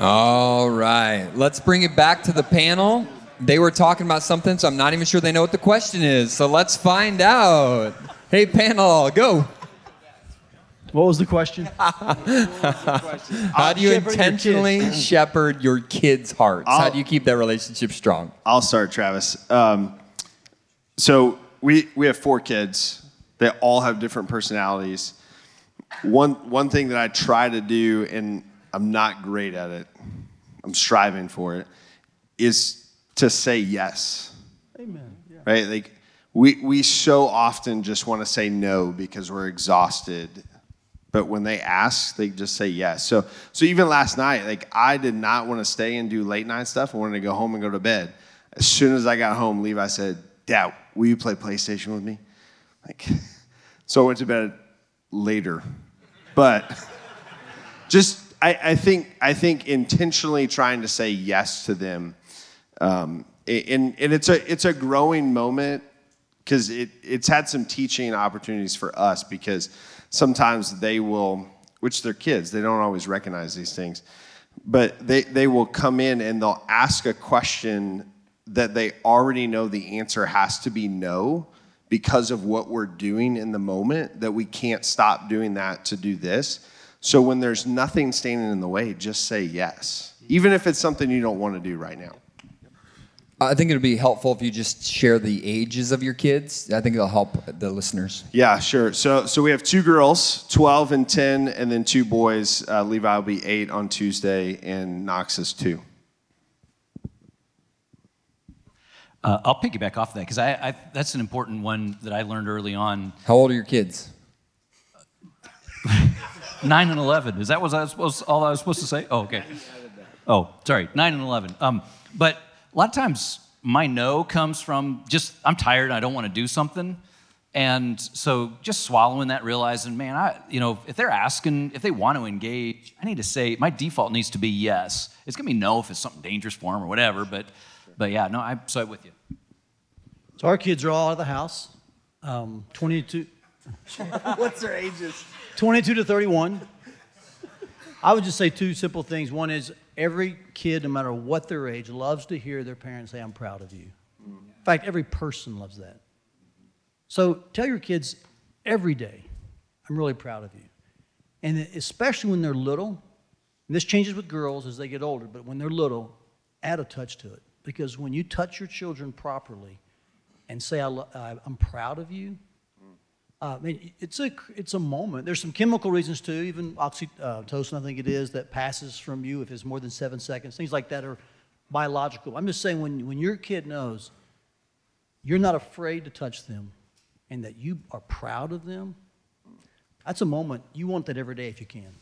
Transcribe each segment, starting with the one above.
All right. Let's bring it back to the panel. They were talking about something, so I'm not even sure they know what the question is. So let's find out. Hey, panel, go. What was the question? How do you shepherd your intentionally shepherd your kids' hearts? How I'll- do you keep that relationship strong? I'll start, Travis. Um, so we we have four kids. They all have different personalities. One one thing that I try to do, and I'm not great at it. I'm striving for it. Is to say yes. Amen. Yeah. Right? Like we we so often just want to say no because we're exhausted. But when they ask, they just say yes. So so even last night, like I did not want to stay and do late night stuff. I wanted to go home and go to bed. As soon as I got home, Levi said, Dad, will you play PlayStation with me? Like so I went to bed later. But just I, I think I think intentionally trying to say yes to them um, and, and it's a it's a growing moment because it, it's had some teaching opportunities for us because sometimes they will which they're kids they don't always recognize these things but they, they will come in and they'll ask a question that they already know the answer has to be no because of what we're doing in the moment that we can't stop doing that to do this so when there's nothing standing in the way just say yes even if it's something you don't want to do right now I think it would be helpful if you just share the ages of your kids. I think it'll help the listeners. Yeah, sure. So, so we have two girls, 12 and 10, and then two boys. Uh, Levi will be eight on Tuesday, and Knox is two. Uh, I'll piggyback off that because I, I, that's an important one that I learned early on. How old are your kids? Nine and eleven. Is that what I was supposed? All I was supposed to say? Oh, okay. Oh, sorry. Nine and eleven. Um, but a lot of times my no comes from just I'm tired. I don't want to do something, and so just swallowing that, realizing, man, I you know if they're asking, if they want to engage, I need to say my default needs to be yes. It's gonna be no if it's something dangerous for them or whatever. But but yeah, no, I'm so with you. So our kids are all out of the house. Um, 22. What's their ages? 22 to 31. I would just say two simple things. One is every kid, no matter what their age, loves to hear their parents say, I'm proud of you. In fact, every person loves that. So tell your kids every day, I'm really proud of you. And especially when they're little, this changes with girls as they get older, but when they're little, add a touch to it. Because when you touch your children properly and say, I I'm proud of you, uh, I mean, it's a it's a moment. There's some chemical reasons too. Even oxytocin, I think it is, that passes from you if it's more than seven seconds. Things like that are biological. I'm just saying when when your kid knows you're not afraid to touch them, and that you are proud of them, that's a moment you want that every day if you can.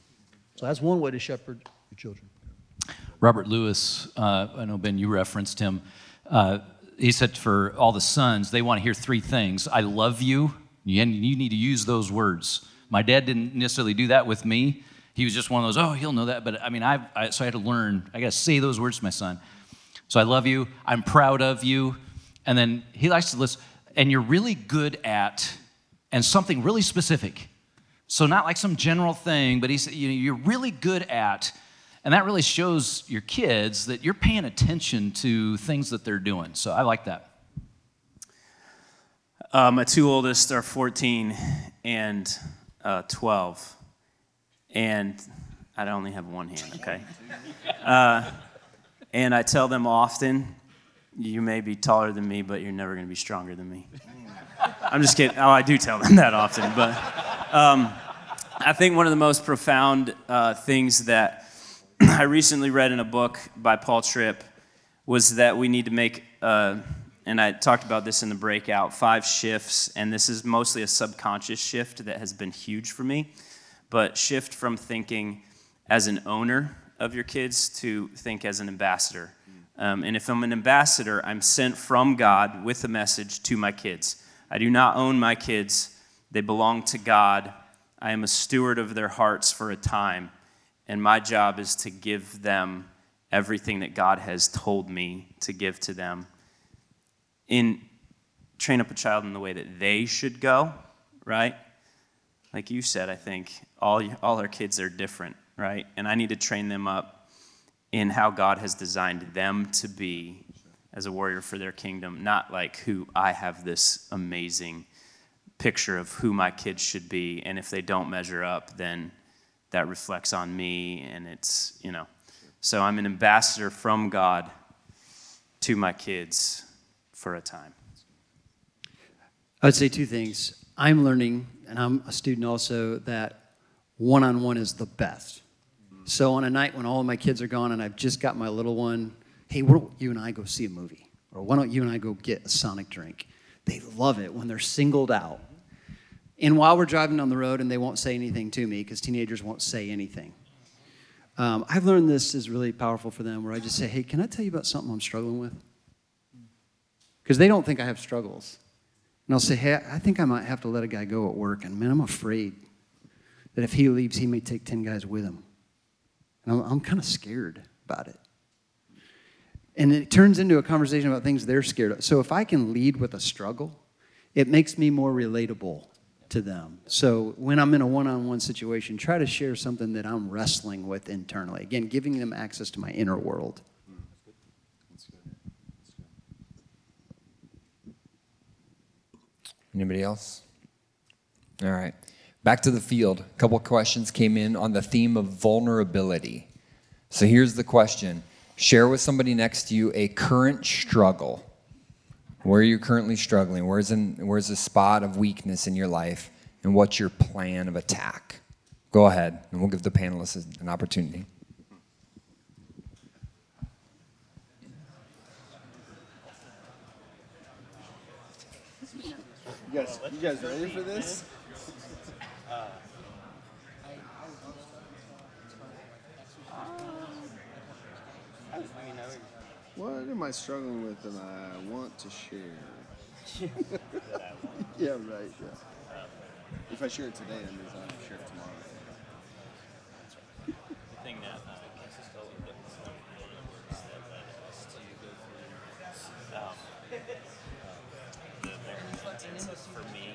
So that's one way to shepherd your children. Robert Lewis, uh, I know Ben, you referenced him. Uh, he said for all the sons, they want to hear three things: "I love you." And you need to use those words. My dad didn't necessarily do that with me. He was just one of those, oh, he'll know that. But I mean, I've, I, so I had to learn, I got to say those words to my son. So I love you. I'm proud of you. And then he likes to listen. And you're really good at, and something really specific. So not like some general thing, but he said, you know, you're really good at, and that really shows your kids that you're paying attention to things that they're doing. So I like that. Uh, my two oldest are 14 and uh, 12. And I only have one hand, okay? Uh, and I tell them often, you may be taller than me, but you're never going to be stronger than me. I'm just kidding. Oh, I do tell them that often. But um, I think one of the most profound uh, things that I recently read in a book by Paul Tripp was that we need to make uh, and I talked about this in the breakout five shifts, and this is mostly a subconscious shift that has been huge for me. But shift from thinking as an owner of your kids to think as an ambassador. Um, and if I'm an ambassador, I'm sent from God with a message to my kids. I do not own my kids, they belong to God. I am a steward of their hearts for a time, and my job is to give them everything that God has told me to give to them in train up a child in the way that they should go, right? Like you said, I think all all our kids are different, right? And I need to train them up in how God has designed them to be as a warrior for their kingdom, not like who I have this amazing picture of who my kids should be. And if they don't measure up, then that reflects on me. And it's, you know, so I'm an ambassador from God to my kids for a time. I would say two things. I'm learning, and I'm a student also, that one on one is the best. So on a night when all of my kids are gone and I've just got my little one, hey, why don't you and I go see a movie? Or why don't you and I go get a Sonic drink? They love it when they're singled out. And while we're driving down the road and they won't say anything to me, because teenagers won't say anything, um, I've learned this is really powerful for them where I just say, hey, can I tell you about something I'm struggling with? Because they don't think I have struggles. And I'll say, hey, I think I might have to let a guy go at work. And man, I'm afraid that if he leaves, he may take 10 guys with him. And I'm, I'm kind of scared about it. And it turns into a conversation about things they're scared of. So if I can lead with a struggle, it makes me more relatable to them. So when I'm in a one on one situation, try to share something that I'm wrestling with internally. Again, giving them access to my inner world. Anybody else? All right. Back to the field. A couple questions came in on the theme of vulnerability. So here's the question Share with somebody next to you a current struggle. Where are you're currently struggling. Where's, in, where's a spot of weakness in your life? And what's your plan of attack? Go ahead, and we'll give the panelists an opportunity. Guys, you guys ready for this? What am I struggling with that I want to share? yeah, right. Yeah. If I share it today, that means I'll share it tomorrow. thing that the repentance for me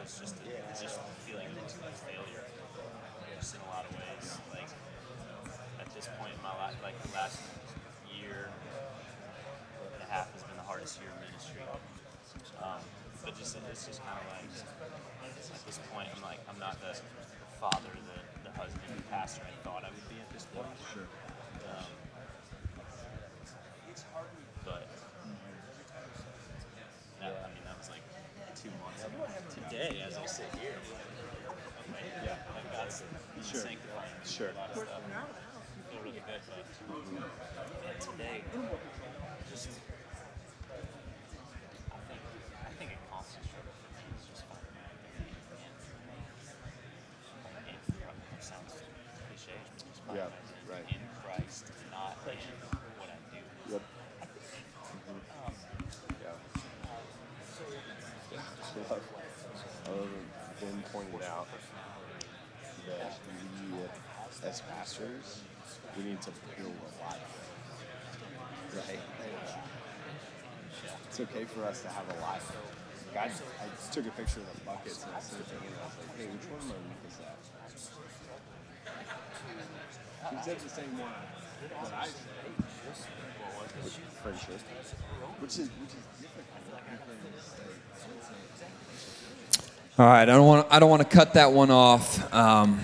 was just a, just a feeling of failure, just in a lot of ways. Like at this point in my life, like the last year and a half has been the hardest year of ministry. Um, but just it's just kind of like at this point, I'm like I'm not the father, the, the husband, the pastor I thought I would be at this point. Sure. Um, but that, I mean, that was like two months ago. Today, as I sit here, yeah, like God's Sure. sanctifying Sure. a lot of stuff. I feel really good, but man, today, just I think I think a constant struggle for me is just finding my identity and and probably sounds cliche, but just finding Yeah, my identity right. in Christ, not in what I do. Yep. Um, Yeah. Yeah. Other than Ben pointed out that we, as pastors, we need to build a life. Right? It's okay for us to have a life. God, I took a picture of the buckets and I sent it to him and I was like, hey, which one am I weakest at? He said the same one that I said. Which, is, which is. All right, I don't want I don't want to cut that one off, um,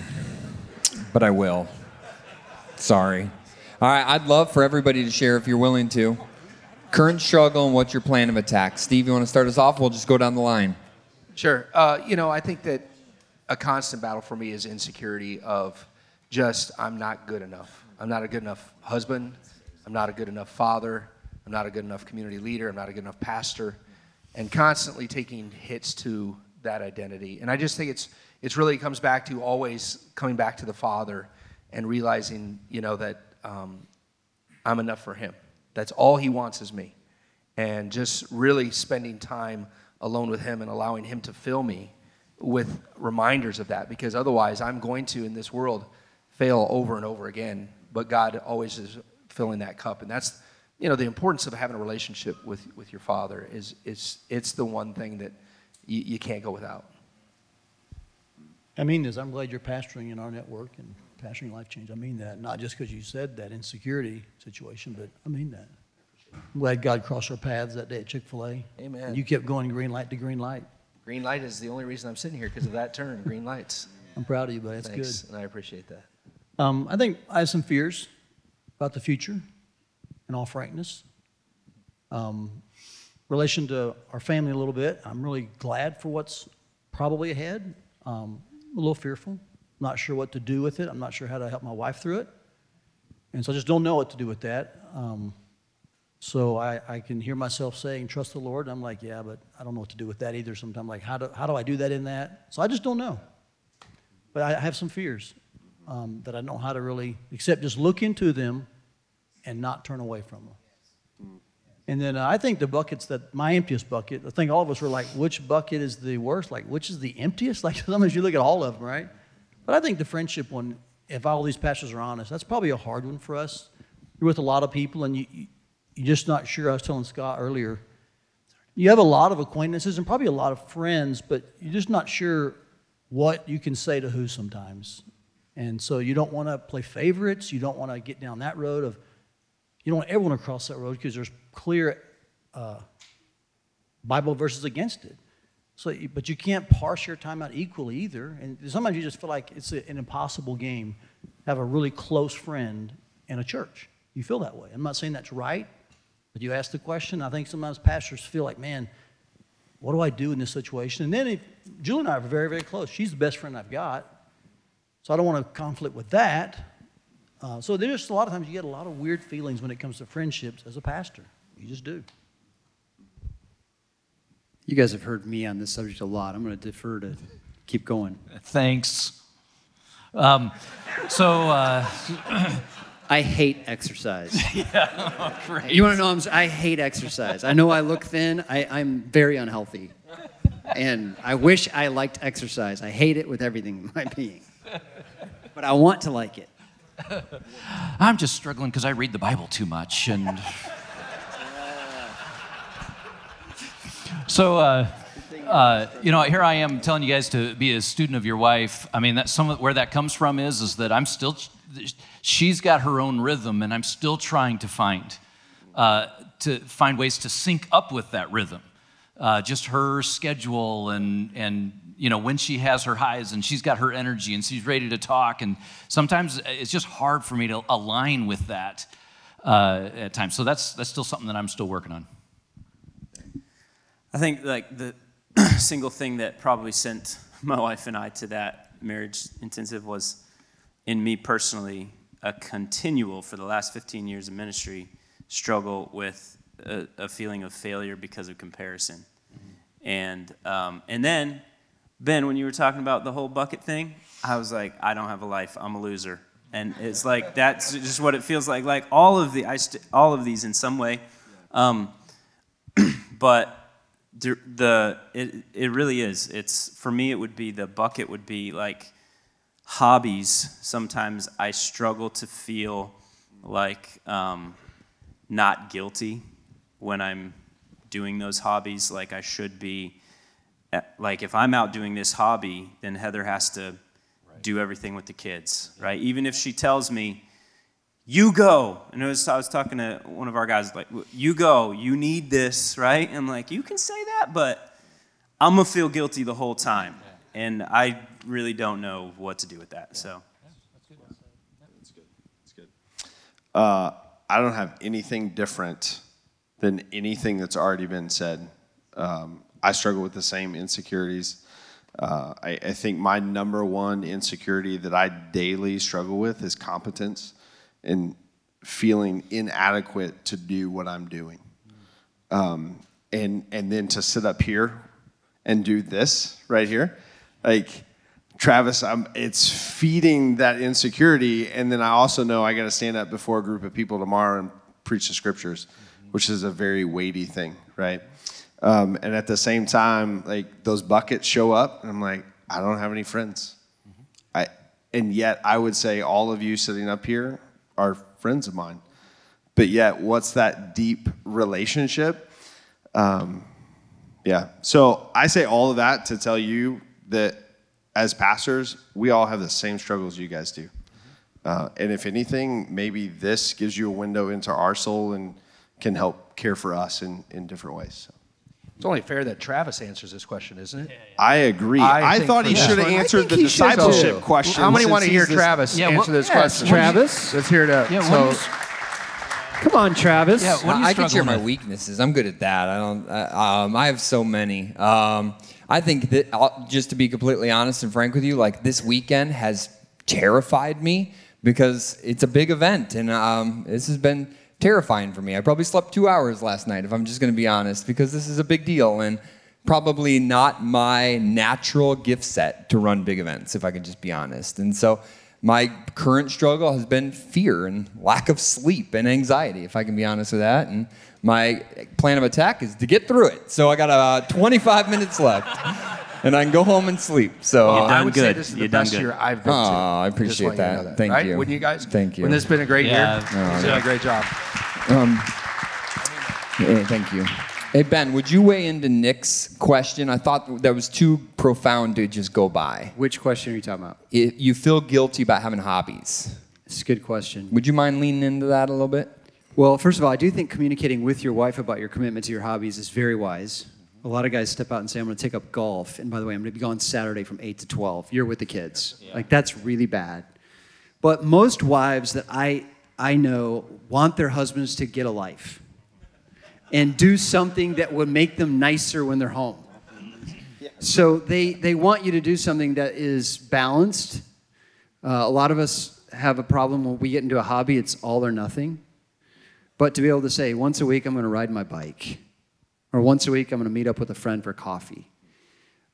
but I will. Sorry. All right, I'd love for everybody to share if you're willing to. Current struggle and what's your plan of attack? Steve, you want to start us off? We'll just go down the line. Sure. Uh, you know, I think that a constant battle for me is insecurity of just I'm not good enough. I'm not a good enough husband. I'm not a good enough father. I'm not a good enough community leader. I'm not a good enough pastor. And constantly taking hits to that identity. And I just think it's it's really comes back to always coming back to the Father and realizing, you know, that um, I'm enough for Him. That's all He wants is me. And just really spending time alone with him and allowing him to fill me with reminders of that because otherwise I'm going to in this world fail over and over again. But God always is filling that cup. And that's you know the importance of having a relationship with with your father is is it's the one thing that you, you can't go without I mean this. I'm glad you're pastoring in our network, and pastoring life change. I mean that. Not just because you said that insecurity situation, but I mean that. I'm glad God crossed our paths that day at Chick fil A. Amen. You kept going green light to green light. Green light is the only reason I'm sitting here because of that turn. Green lights. I'm proud of you, buddy. That's Thanks, good. and I appreciate that. Um, I think I have some fears about the future, in all frankness. Um, relation to our family a little bit, I'm really glad for what's probably ahead. Um, a little fearful, I'm not sure what to do with it. I'm not sure how to help my wife through it, and so I just don't know what to do with that. Um, so I, I can hear myself saying, "Trust the Lord." I'm like, "Yeah, but I don't know what to do with that either." Sometimes, like, how do how do I do that in that? So I just don't know. But I have some fears um, that I don't know how to really, except just look into them and not turn away from them. And then uh, I think the buckets that my emptiest bucket, I think all of us were like, which bucket is the worst? Like, which is the emptiest? Like, sometimes you look at all of them, right? But I think the friendship one, if all these pastors are honest, that's probably a hard one for us. You're with a lot of people and you, you, you're just not sure. I was telling Scott earlier, you have a lot of acquaintances and probably a lot of friends, but you're just not sure what you can say to who sometimes. And so you don't want to play favorites. You don't want to get down that road of, you don't want everyone to cross that road because there's clear uh, Bible verses against it. So, but you can't parse your time out equally either. And sometimes you just feel like it's an impossible game have a really close friend in a church. You feel that way. I'm not saying that's right, but you ask the question. I think sometimes pastors feel like, man, what do I do in this situation? And then if, Julie and I are very, very close. She's the best friend I've got. So I don't want to conflict with that. Uh, so there's a lot of times you get a lot of weird feelings when it comes to friendships as a pastor. You just do. You guys have heard me on this subject a lot. I'm going to defer to keep going. Thanks. Um, so, uh, I hate exercise. You want to know? I'm, s- I hate exercise. I know I look thin. I, I'm very unhealthy. And I wish I liked exercise. I hate it with everything in my being. But I want to like it. I'm just struggling because I read the Bible too much. And so, uh, uh, you know, here I am telling you guys to be a student of your wife. I mean, that's some of where that comes from is, is that I'm still, she's got her own rhythm, and I'm still trying to find, uh, to find ways to sync up with that rhythm. Uh, just her schedule and and you know when she has her highs and she's got her energy and she's ready to talk and sometimes it's just hard for me to align with that uh, at times. So that's that's still something that I'm still working on. I think like the single thing that probably sent my wife and I to that marriage intensive was in me personally a continual for the last 15 years of ministry struggle with a, a feeling of failure because of comparison. And um, and then Ben, when you were talking about the whole bucket thing, I was like, I don't have a life. I'm a loser. And it's like that's just what it feels like. Like all of the I st- all of these in some way. Um, but the, the it, it really is it's for me it would be the bucket would be like hobbies sometimes i struggle to feel like um, not guilty when i'm doing those hobbies like i should be Uh, like if i'm out doing this hobby then heather has to do everything with the kids right even if she tells me you go. And it was, I was talking to one of our guys, like, you go, you need this, right? And I'm like, you can say that, but I'm going to feel guilty the whole time. And I really don't know what to do with that. So, Yeah, that's good. That's good. Uh, I don't have anything different than anything that's already been said. Um, I struggle with the same insecurities. Uh, I, I think my number one insecurity that I daily struggle with is competence and feeling inadequate to do what I'm doing. Um, and and then to sit up here and do this right here, like Travis, I'm, it's feeding that insecurity. And then I also know I got to stand up before a group of people tomorrow and preach the scriptures, which is a very weighty thing, right? Um, and at the same time, like those buckets show up, and I'm like, I don't have any friends. I, and yet I would say all of you sitting up here are friends of mine. But yet, what's that deep relationship? Um, yeah. So I say all of that to tell you that as pastors, we all have the same struggles you guys do. Uh, and if anything, maybe this gives you a window into our soul and can help care for us in, in different ways. So. It's only fair that Travis answers this question, isn't it? I agree. I I, thought he should have answered the discipleship too. question. How many want to he's hear this- Travis Yeah, answer what- this Yes, question? Travis. Let's hear it up. Yeah, so, what is- Come on, Travis. Yeah, what are you I can share my weaknesses. I'm good at that. I don't. I, um, I have so many. Um, I think that I'll, just to be completely honest and frank with you, like this weekend has terrified me because it's a big event, and um, this has been terrifying for me. I probably slept two hours last night, if I'm just going to be honest, because this is a big deal and probably not my natural gift set to run big events, if I can just be honest. And so my current struggle has been fear and lack of sleep and anxiety, if I can be honest with that. And my plan of attack is to get through it. So I got about 25 minutes left, and I can go home and sleep. So You've I done would say this is the You've done best good. year I've been to. Aw, I appreciate want you to that. Thank right? you. Wouldn't you guys? Thank you. Wouldn't this been a great Yeah. year? You've done a great job. Um, yeah, thank you. Hey Ben, would you weigh into Nick's question? I thought that was too profound to just go by. Which question are you talking about? If you feel guilty about having hobbies. It's a good question. Would you mind leaning into that a little bit? Well, first of all, I do think communicating with your wife about your commitment to your hobbies is very wise. A lot of guys step out and say, I'm going to take up golf. And by the way, I'm going to be gone Saturday from 8 to 12. You're with the kids. Like, that's really bad. But most wives that I, I know want their husbands to get a life and do something that would make them nicer when they're home. So they, they want you to do something that is balanced. Uh, a lot of us have a problem when we get into a hobby, it's all or nothing. But to be able to say, once a week, I'm going to ride my bike, or once a week, I'm going to meet up with a friend for coffee.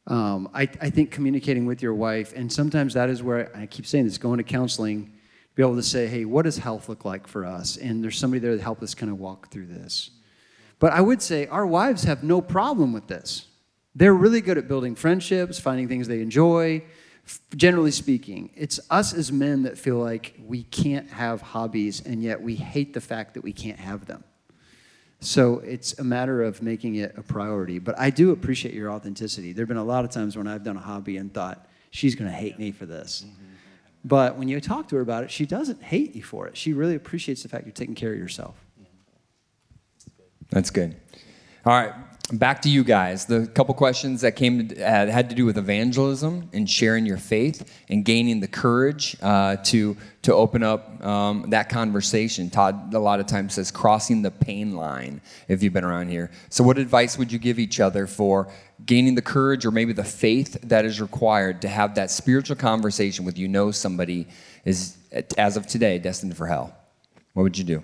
Um, I, I think communicating with your wife, and sometimes that is where I keep saying this going to counseling, be able to say, hey, what does health look like for us? And there's somebody there to help us kind of walk through this. But I would say our wives have no problem with this. They're really good at building friendships, finding things they enjoy. Generally speaking, it's us as men that feel like we can't have hobbies and yet we hate the fact that we can't have them. So it's a matter of making it a priority. But I do appreciate your authenticity. There have been a lot of times when I've done a hobby and thought, she's going to hate me for this. Mm-hmm. But when you talk to her about it, she doesn't hate you for it. She really appreciates the fact you're taking care of yourself. That's good. All right, back to you guys. The couple questions that came to, uh, had to do with evangelism and sharing your faith and gaining the courage uh, to to open up um, that conversation. Todd a lot of times says crossing the pain line. If you've been around here, so what advice would you give each other for gaining the courage or maybe the faith that is required to have that spiritual conversation with you know somebody is as of today destined for hell? What would you do?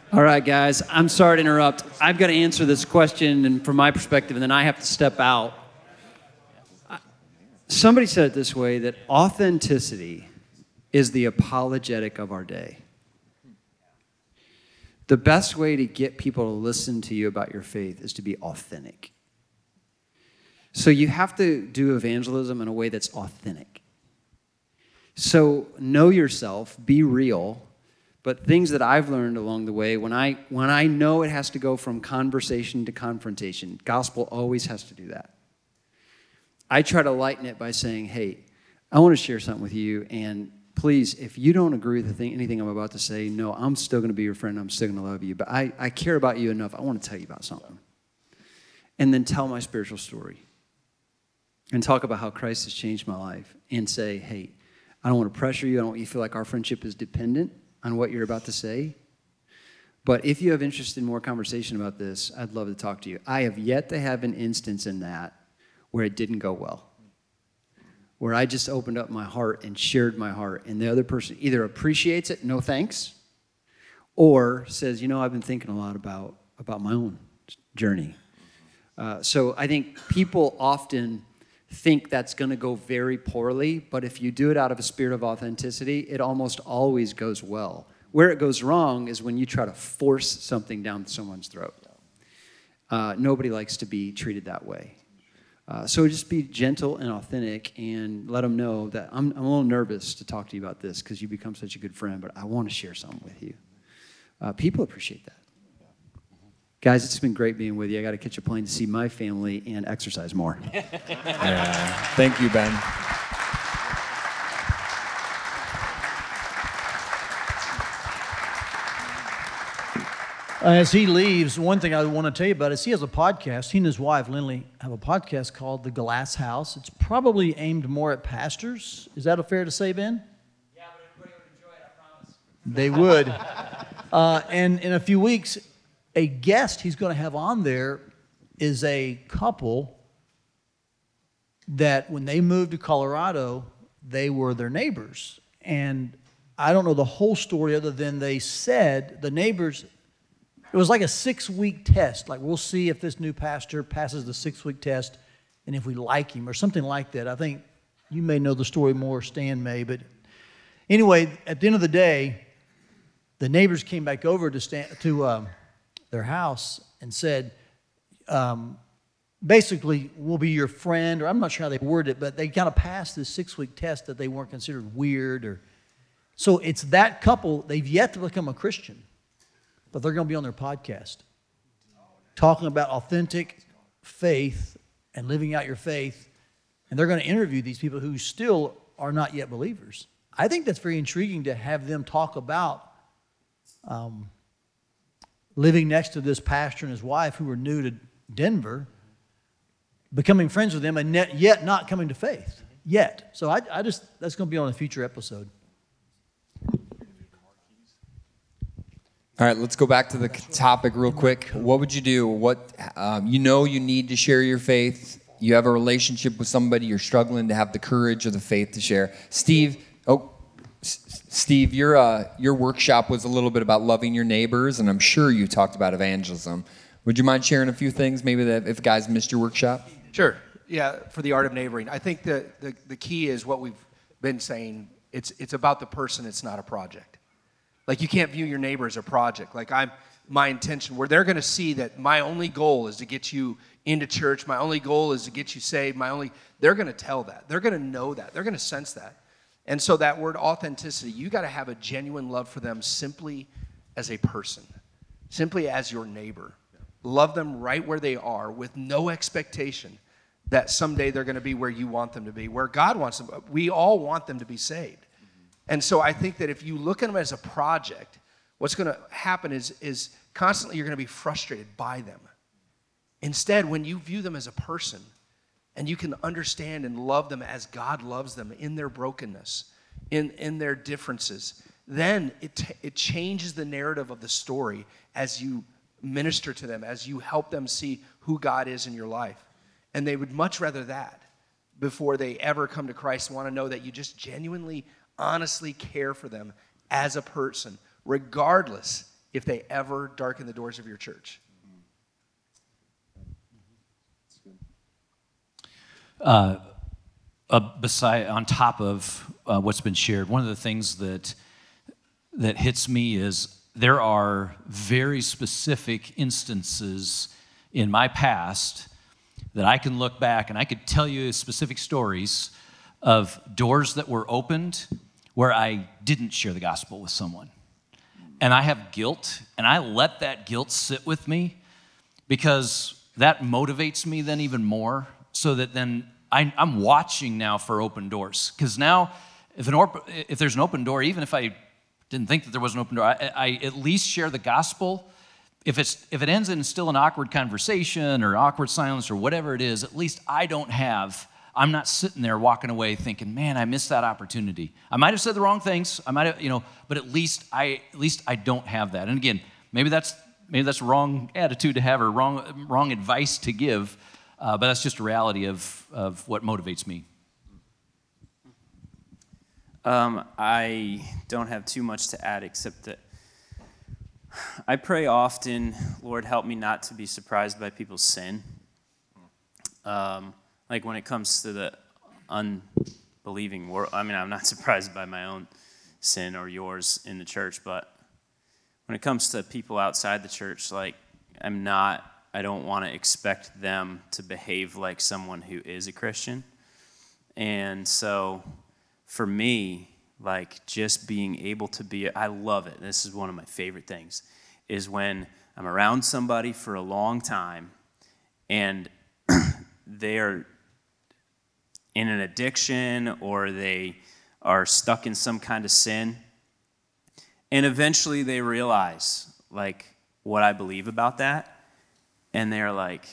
All right, guys, I'm sorry to interrupt. I've got to answer this question, and from my perspective, and then I have to step out. I- Somebody said it this way that authenticity is the apologetic of our day. The best way to get people to listen to you about your faith is to be authentic. So you have to do evangelism in a way that's authentic. So know yourself, be real, but things that I've learned along the way, when I when I know it has to go from conversation to confrontation, gospel always has to do that. I try to lighten it by saying, "Hey, I want to share something with you, and please, if you don't agree with the thing, anything I'm about to say, no, I'm still going to be your friend. I'm still going to love you. But I, I care about you enough. I want to tell you about something. And then tell my spiritual story and talk about how Christ has changed my life and say, hey, I don't want to pressure you. I don't want you to feel like our friendship is dependent on what you're about to say. But if you have interest in more conversation about this, I'd love to talk to you. I have yet to have an instance in that where it didn't go well, where I just opened up my heart and shared my heart, and the other person either appreciates it, no thanks, or says, you know, I've been thinking a lot about, about my own journey. Uh, so I think people often think that's going to go very poorly, but if you do it out of a spirit of authenticity, it almost always goes well. Where it goes wrong is when you try to force something down someone's throat. Uh, nobody likes to be treated that way. Uh, so just be gentle and authentic and let them know that I'm, I'm a little nervous to talk to you about this because you become such a good friend, but I want to share something with you. Uh, people appreciate that. Guys, it's been great being with you. I got to catch a plane to see my family and exercise more. Yeah. Thank you, Ben. As he leaves, one thing I want to tell you about is he has a podcast. He and his wife, Lindley, have a podcast called The Glass House. It's probably aimed more at pastors. Is that a fair to say, Ben? Yeah, but everybody would enjoy it, I promise. They would. uh, and in a few weeks, a guest he's going to have on there is a couple that when they moved to Colorado, they were their neighbors. And I don't know the whole story other than they said the neighbors it was like a six week test. Like, we'll see if this new pastor passes the six week test and if we like him or something like that. I think you may know the story more, Stan may. But anyway, at the end of the day, the neighbors came back over to, Stan, to um, their house and said, um, basically, we'll be your friend, or I'm not sure how they worded it, but they kind of passed this six week test that they weren't considered weird. or So it's that couple, they've yet to become a Christian but they're going to be on their podcast talking about authentic faith and living out your faith. And they're going to interview these people who still are not yet believers. I think that's very intriguing to have them talk about um, living next to this pastor and his wife who were new to Denver, becoming friends with them, and yet not coming to faith yet. So I, I just, that's going to be on a future episode. All right, let's go back to the topic real quick. What would you do? What um, you know you need to share your faith. You have a relationship with somebody. You're struggling to have the courage or the faith to share. Steve, oh, Steve, your uh, your workshop was a little bit about loving your neighbors, and I'm sure you talked about evangelism. Would you mind sharing a few things, maybe that if guys missed your workshop? Sure. Yeah, for the art of neighboring. I think the, the, the key is what we've been saying. It's, it's about the person, it's not a project. Like you can't view your neighbor as a project. Like I'm my intention where they're going to see that my only goal is to get you into church. My only goal is to get you saved. My only they're going to tell that. They're going to know that. They're going to sense that. And so that word authenticity, you got to have a genuine love for them simply as a person. Simply as your neighbor. Love them right where they are with no expectation that someday they're going to be where you want them to be, where God wants them. We all want them to be saved. And so I think that if you look at them as a project, what's going to happen is, is constantly you're going to be frustrated by them. Instead, when you view them as a person and you can understand and love them as God loves them in their brokenness, in, in their differences, then it, t- it changes the narrative of the story as you minister to them, as you help them see who God is in your life. And they would much rather that before they ever come to Christ want to know that you just genuinely honestly care for them as a person, regardless if they ever darken the doors of your church. Uh, uh, beside, on top of uh, what's been shared, one of the things that that hits me is there are very specific instances in my past that I can look back and I could tell you specific stories of doors that were opened where I didn't share the gospel with someone. And I have guilt, and I let that guilt sit with me because that motivates me then even more so that then I, am watching now for open doors. Because now, if an op- if there's an open door, even if I didn't think that there was an open door, I, I at least share the gospel. If it's if it ends in still an awkward conversation or awkward silence or whatever it is, at least I don't have. I'm not sitting there walking away thinking, "Man, I missed that opportunity." I might have said the wrong things. I might have, you know, but at least I at least I don't have that. And again, maybe that's maybe that's wrong attitude to have or wrong wrong advice to give. Uh, but that's just a reality of of what motivates me. Um, I don't have too much to add except that I pray often, Lord, help me not to be surprised by people's sin. Um, like when it comes to the unbelieving world, I mean, I'm not surprised by my own sin or yours in the church, but when it comes to people outside the church, like, I'm not, I don't want to expect them to behave like someone who is a Christian. And so, for me, like just being able to be, I love it. This is one of my favorite things, is when I'm around somebody for a long time and they are in an addiction or they are stuck in some kind of sin. And eventually they realize, like, what I believe about that. And they're like,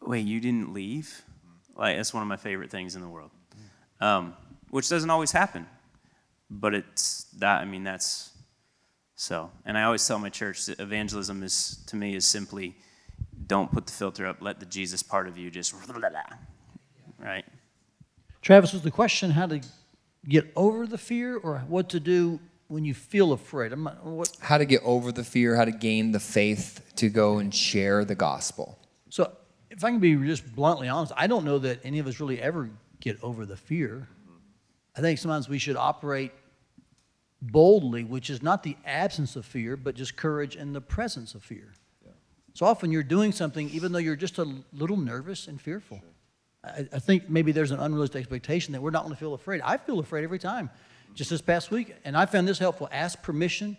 wait, you didn't leave? Like, that's one of my favorite things in the world. Um, which doesn't always happen. But it's that, I mean, that's so. And I always tell my church that evangelism is, to me, is simply don't put the filter up, let the Jesus part of you just, right? Travis, was the question how to get over the fear or what to do when you feel afraid? I'm what, How to get over the fear, how to gain the faith to go and share the gospel. so, if I can be just bluntly honest, I don't know that any of us really ever get over the fear. I think sometimes we should operate boldly, which is not the absence of fear, but just courage in the presence of fear. So often you're doing something even though you're just a little nervous and fearful. I, I think maybe there's an unrealistic expectation that we're not going to feel afraid. I feel afraid every time. Just this past week, and I found this helpful. Ask permission.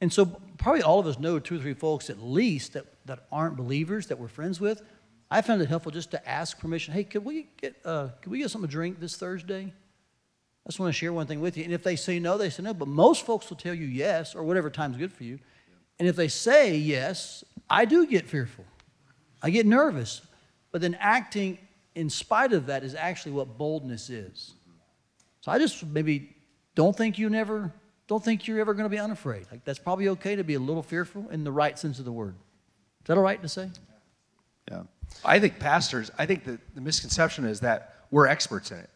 And so probably all of us know two or three folks at least that, that aren't believers that we're friends with. I found it helpful just to ask permission. Hey, could we get uh, could we get something to drink this Thursday? I just want to share one thing with you. And if they say no, they say no. But most folks will tell you yes or whatever time's good for you. And if they say yes, I do get fearful. I get nervous. But then acting in spite of that is actually what boldness is. So I just maybe don't think you never don't think you're ever going to be unafraid. Like that's probably okay to be a little fearful in the right sense of the word. Is that all right to say? Yeah. I think pastors, I think the, the misconception is that we're experts in it.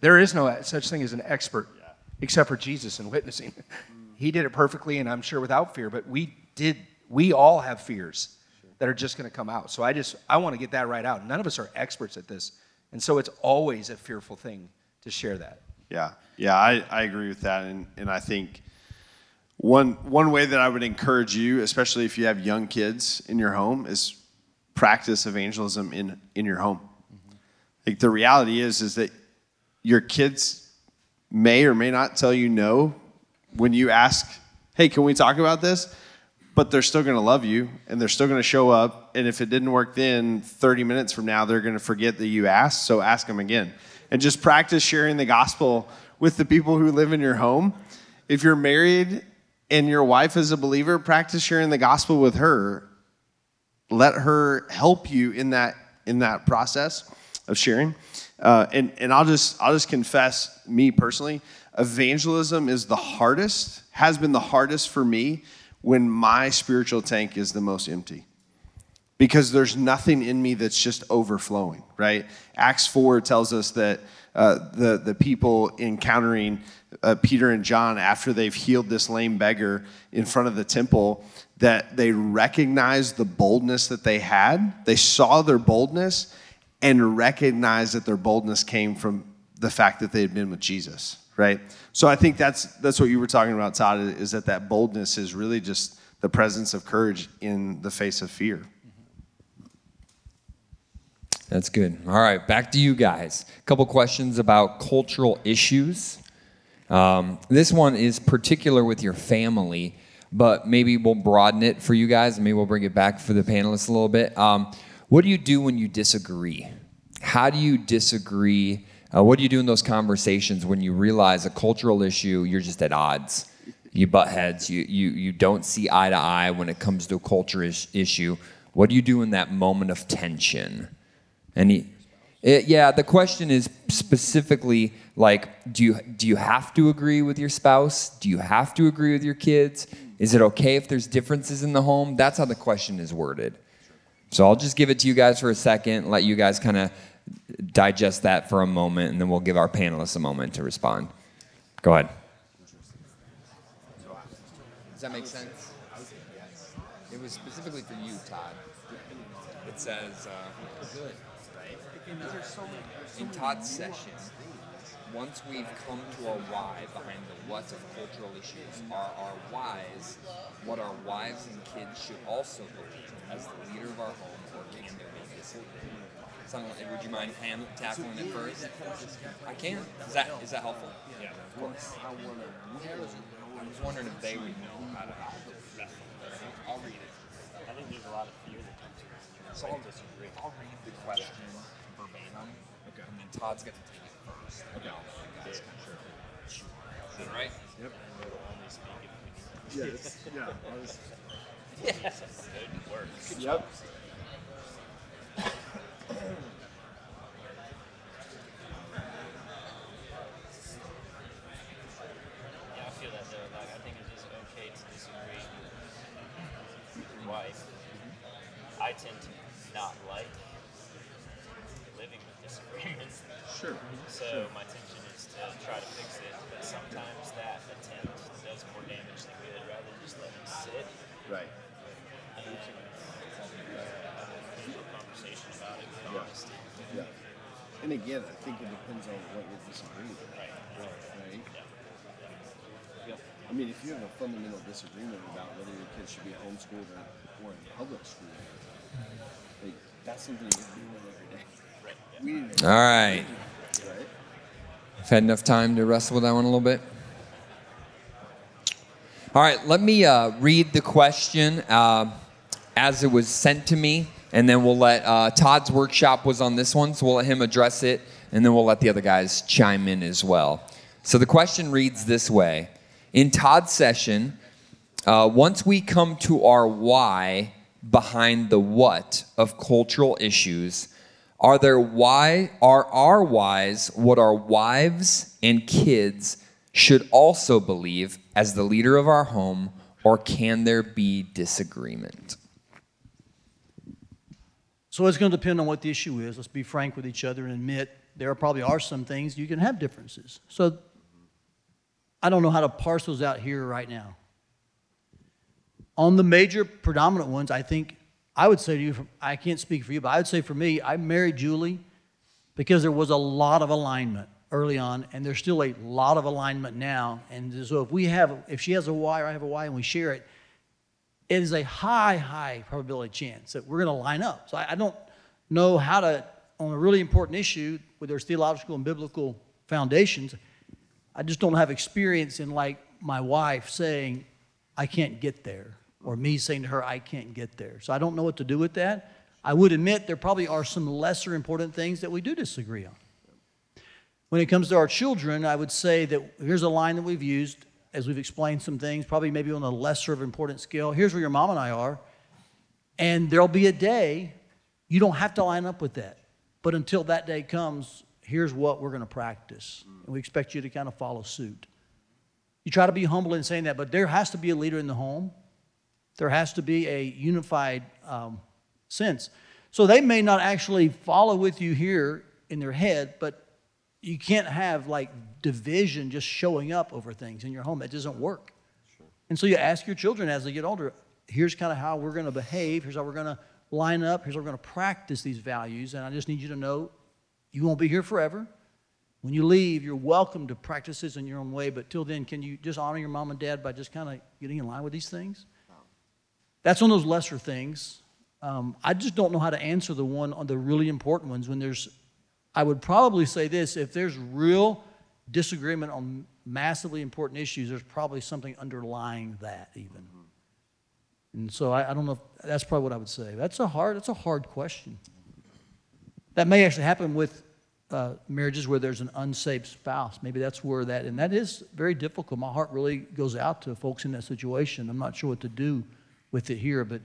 There is no such thing as an expert except for Jesus in witnessing. He did it perfectly and I'm sure without fear, but we did, we all have fears that are just going to come out. So I just, I want to get that right out. None of us are experts at this. And so it's always a fearful thing to share that. Yeah, yeah, I, I agree with that, and and I think one one way that I would encourage you, especially if you have young kids in your home, is practice evangelism in in your home. Mm-hmm. Like the reality is, is that your kids may or may not tell you no when you ask, "Hey, can we talk about this?" But they're still going to love you, and they're still going to show up. And if it didn't work then, 30 minutes from now, they're going to forget that you asked. So ask them again, and just practice sharing the gospel with the people who live in your home. If you're married and your wife is a believer, practice sharing the gospel with her. Let her help you in that in that process of sharing. Uh, and and I'll just I'll just confess, me personally, evangelism is the hardest, has been the hardest for me when my spiritual tank is the most empty because there's nothing in me that's just overflowing, right? Acts 4 tells us that uh, the, the people encountering uh, Peter and John after they've healed this lame beggar in front of the temple, that they recognized the boldness that they had. They saw their boldness and recognized that their boldness came from the fact that they had been with Jesus, right? So I think that's that's what you were talking about, Todd, is that that boldness is really just the presence of courage in the face of fear. That's good. All right, back to you guys. A couple questions about cultural issues. Um, this one is particular with your family, but maybe we'll broaden it for you guys, maybe we'll bring it back for the panelists a little bit. Um, what do you do when you disagree? How do you disagree Uh, what do you do in those conversations when you realize a cultural issue, you're just at odds? You butt heads, you, you, you don't see eye to eye when it comes to a culture is- issue. What do you do in that moment of tension? Any, it, yeah, the question is specifically like, do you, do you have to agree with your spouse? Do you have to agree with your kids? Is it okay if there's differences in the home? That's how the question is worded. So I'll just give it to you guys for a second, let you guys kind of digest that for a moment, and then we'll give our panelists a moment to respond. Go ahead. Does that make sense? Yes. It was specifically for you, Todd. It says, uh, good. In Todd's session, once we've come to our why behind the what of cultural issues, are our whys what our wives and kids should also believe as the leader of our home, or can there be disagreement? Something would you mind hand, tackling it first? I can. Is that is that helpful? Yeah, of course. I was wondering if they would know how to. I'll read it. I think there's a lot of fear that comes with So I'll, I'll read the question verbatim, okay. and then Todd's got to take it first. Okay. Is that right? Yep. Yes. Yeah. Good work. Yep. Yeah, I feel that though. Like I think it is okay to disagree with your wife. I tend to not like living with disagreements. Sure. So my tension is to try to fix it, but sometimes that attempt does more damage than good. Rather than just let it sit Right. and uh, have a meaningful conversation about it with honesty. Yeah. And again, I think it depends on what you're disagreeing with. Right. Right. I mean, if you have a fundamental disagreement about whether your kids should be homeschooled or, or in public school, like, that's something you can deal with every day. Right. We need to, All right. right? I've had enough time to wrestle with that one a little bit. All right, let me uh, read the question uh, as it was sent to me, and then we'll let uh, Todd's workshop was on this one, so we'll let him address it, and then we'll let the other guys chime in as well. So the question reads this way In Todd's session, uh, once we come to our why behind the what of cultural issues, are there why are our whys what our wives and kids should also believe as the leader of our home, or can there be disagreement? So it's going to depend on what the issue is. Let's be frank with each other and admit there probably are some things you can have differences. So I don't know how to parse those out here right now. On the major predominant ones, I think I would say to you, I can't speak for you, but I would say for me, I married Julie because there was a lot of alignment early on, and there's still a lot of alignment now. And so if we have, if she has a why or I have a why and we share it, it is a high, high probability chance that we're going to line up. So I, I don't know how to, on a really important issue where there's theological and biblical foundations, I just don't have experience in like my wife saying, I can't get there, or me saying to her, I can't get there. So I don't know what to do with that. I would admit there probably are some lesser important things that we do disagree on. When it comes to our children, I would say that here's a line that we've used as we've explained some things, probably maybe on a lesser of important scale. Here's where your mom and I are. And there'll be a day you don't have to line up with that. But until that day comes, here's what we're going to practice. And we expect you to kind of follow suit. You try to be humble in saying that, but there has to be a leader in the home. There has to be a unified um, sense. So they may not actually follow with you here in their head, but you can't have like division just showing up over things in your home. That doesn't work. And so you ask your children as they get older, here's kind of how we're going to behave, here's how we're going to line up, here's how we're going to practice these values. And I just need you to know you won't be here forever. When you leave, you're welcome to practice this in your own way, but till then, can you just honor your mom and dad by just kind of getting in line with these things? That's one of those lesser things. Um, I just don't know how to answer the one on the really important ones when there's, I would probably say this if there's real disagreement on massively important issues, there's probably something underlying that even. And so I, I don't know if that's probably what I would say. That's a hard, that's a hard question. That may actually happen with uh, marriages where there's an unsaved spouse. Maybe that's where that, and that is very difficult. My heart really goes out to folks in that situation. I'm not sure what to do with it here, but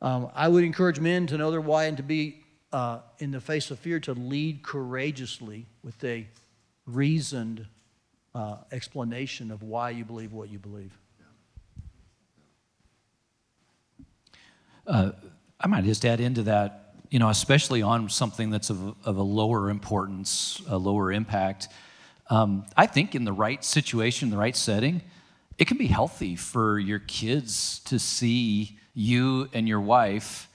um, I would encourage men to know their why and to be, uh, in the face of fear, to lead courageously with a reasoned uh, explanation of why you believe what you believe. I might just add into that, you know, especially on something that's of, of a lower importance, a lower impact. Um, I think in the right situation, the right setting, it can be healthy for your kids to see you and your wife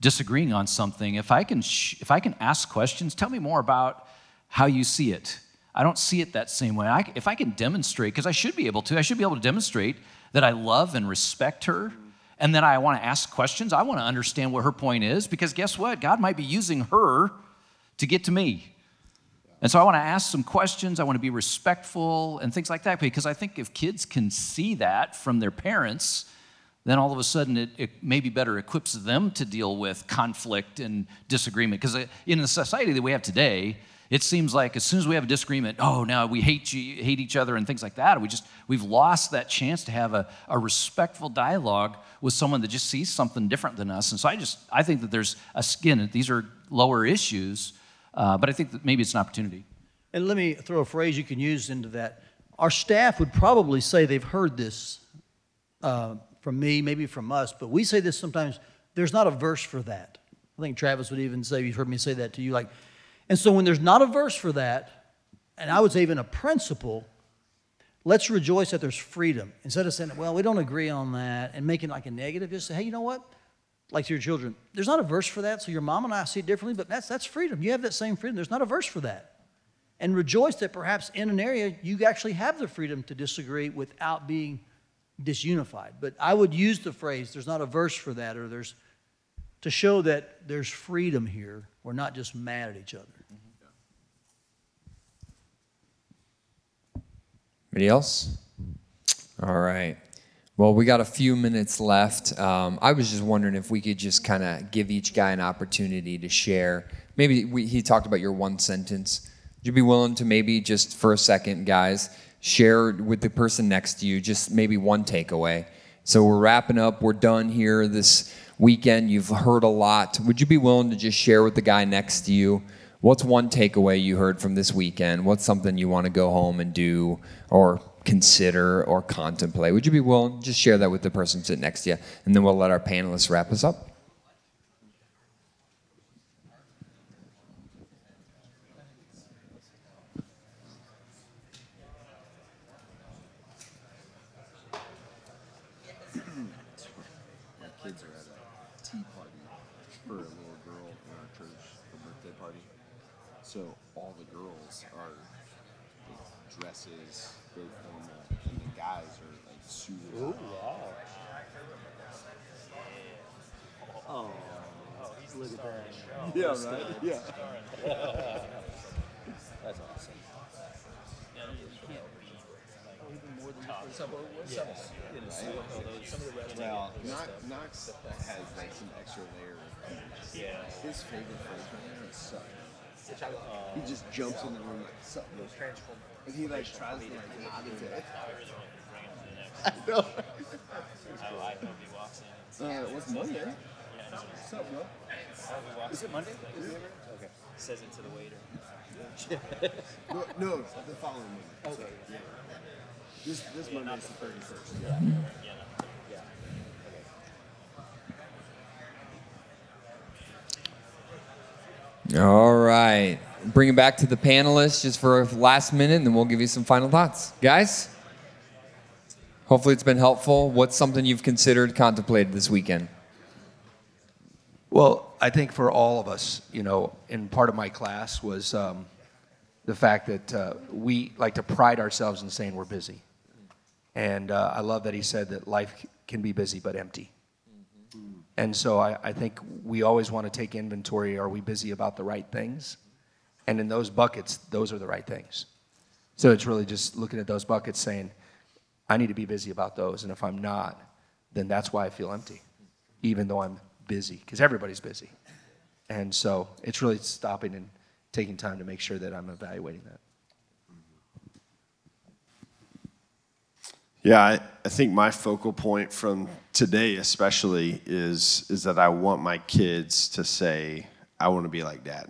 disagreeing on something. If I can, sh- if I can ask questions, tell me more about how you see it. I don't see it that same way. I, if I can demonstrate, because I should be able to, I should be able to demonstrate that I love and respect her and then I want to ask questions. I want to understand what her point is because guess what? God might be using her to get to me. And so I want to ask some questions. I want to be respectful and things like that because I think if kids can see that from their parents, then all of a sudden it, it maybe better equips them to deal with conflict and disagreement. Because in the society that we have today, it seems like as soon as we have a disagreement, oh, now we hate you, hate each other and things like that. We just we've lost that chance to have a, a respectful dialogue with someone that just sees something different than us. And so I just I think that there's a skin. These are lower issues, uh, but I think that maybe it's an opportunity. And let me throw a phrase you can use into that. Our staff would probably say they've heard this uh, from me, maybe from us, but we say this sometimes. There's not a verse for that. I think Travis would even say, you've heard me say that to you. Like, and so when there's not a verse for that, and I would say even a principle, let's rejoice that there's freedom. Instead of saying, well, we don't agree on that and making like a negative, just say, hey, you know what? Like to your children, there's not a verse for that, so your mom and I see it differently, but that's, that's freedom. You have that same freedom. There's not a verse for that and rejoice that perhaps in an area you actually have the freedom to disagree without being disunified. But I would use the phrase, there's not a verse for that, or there's to show that there's freedom here. We're not just mad at each other. Anybody else? All right. Well, we got a few minutes left. Um, I was just wondering if we could just kind of give each guy an opportunity to share. Maybe we, he talked about your one sentence. Would you be willing to maybe just for a second, guys, share with the person next to you just maybe one takeaway? So we're wrapping up. We're done here this weekend. You've heard a lot. Would you be willing to just share with the guy next to you? What's one takeaway you heard from this weekend? What's something you want to go home and do or consider or contemplate? Would you be willing to just share that with the person sitting next to you? And then we'll let our panelists wrap us up. My kids are at a tea party for a little girl in our church, a birthday party. So all the girls are like, dresses, very formal, and the guys are like suited. Ooh, wow. Oh, look at that. Yeah, right? Yeah. Well, Knox, Knox has like some extra layer of yeah. His favorite phrase right now is suck. He just jumps in the room like suck. And he like tries to like nod his head. I know. Oh, I hope he walks in. Uh, what's Monday? What's up, bro? Is it Monday? Okay. Says it to the waiter. No, no, the following Monday. Okay. yeah. This this Monday is the thirty first. Yeah. All right. Bring it back to the panelists just for a last minute, and then we'll give you some final thoughts. Guys, hopefully it's been helpful. What's something you've considered, contemplated this weekend? Well, I think for all of us, you know, and part of my class was um, the fact that uh, we like to pride ourselves in saying we're busy. And uh, I love that he said that life can be busy but empty. And so I, I think we always want to take inventory are we busy about the right things? And in those buckets, those are the right things. So it's really just looking at those buckets saying, I need to be busy about those. And if I'm not, then that's why I feel empty, even though I'm busy, because everybody's busy. And so it's really stopping and, taking time to make sure that I'm evaluating that. Yeah, I, I think my focal point from today, especially, is is that I want my kids to say, "I want to be like Dad,"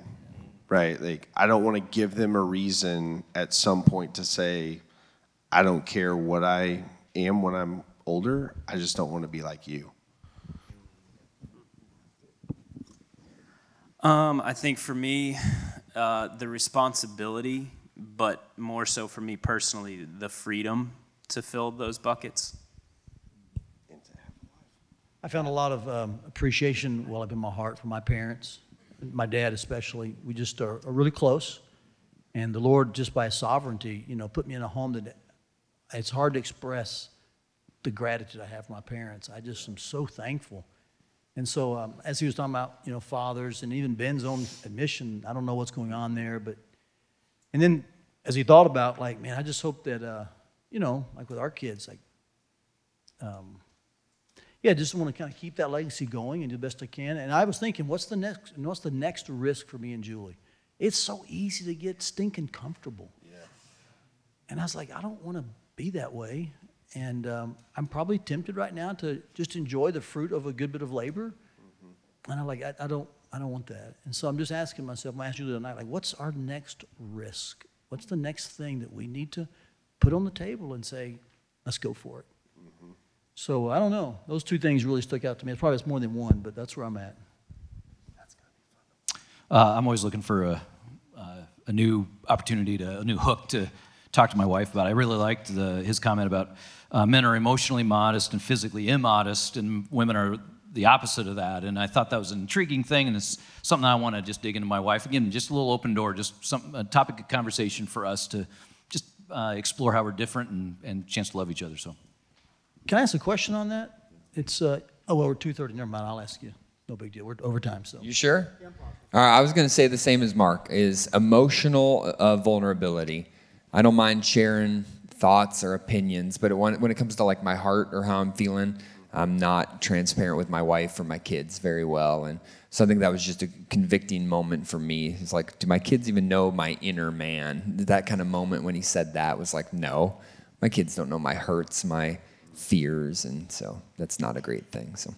right? Like I don't want to give them a reason at some point to say, "I don't care what I am when I'm older. I just don't want to be like you." Um, I think for me, uh, the responsibility, but more so for me personally, the freedom to fill those buckets. I found a lot of um, appreciation well up in my heart for my parents, my dad especially. We just are, are really close, and the Lord, just by His sovereignty, you know, put me in a home that it's hard to express the gratitude I have for my parents. I just am so thankful. And so, um, as he was talking about, you know, fathers and even Ben's own admission, I don't know what's going on there, but, and then as he thought about, like, man, I just hope that, uh, you know, like with our kids, like, um, yeah, I just want to kind of keep that legacy going and do the best I can. And I was thinking, what's the next? What's the next risk for me and Julie? It's so easy to get stinking comfortable. Yeah. And I was like, I don't want to be that way. And um, I'm probably tempted right now to just enjoy the fruit of a good bit of labor. And I'm like, I, I don't, I don't want that. And so I'm just asking myself, I'm asking Julie tonight, like, what's our next risk? What's the next thing that we need to put on the table and say, let's go for it? So I don't know. Those two things really stuck out to me. It's probably it's more than one, but that's where I'm at. Uh, I'm always looking for a, uh, a new opportunity to a new hook to talk to my wife about. I really liked the, his comment about uh, men are emotionally modest and physically immodest, and women are the opposite of that. And I thought that was an intriguing thing, and it's something I want to just dig into my wife again. Just a little open door, just some a topic of conversation for us to just uh, explore how we're different and and chance to love each other. So. Can I ask a question on that? It's uh, oh well, we're two thirty. Never mind. I'll ask you. No big deal. We're over time, so. You sure? All right, I was going to say the same as Mark is emotional uh, vulnerability. I don't mind sharing thoughts or opinions, but when, when it comes to like my heart or how I'm feeling, I'm not transparent with my wife or my kids very well. And so I think that was just a convicting moment for me. It's like, do my kids even know my inner man? That kind of moment when he said that was like, no, my kids don't know my hurts, my fears, and so that's not a great thing. So.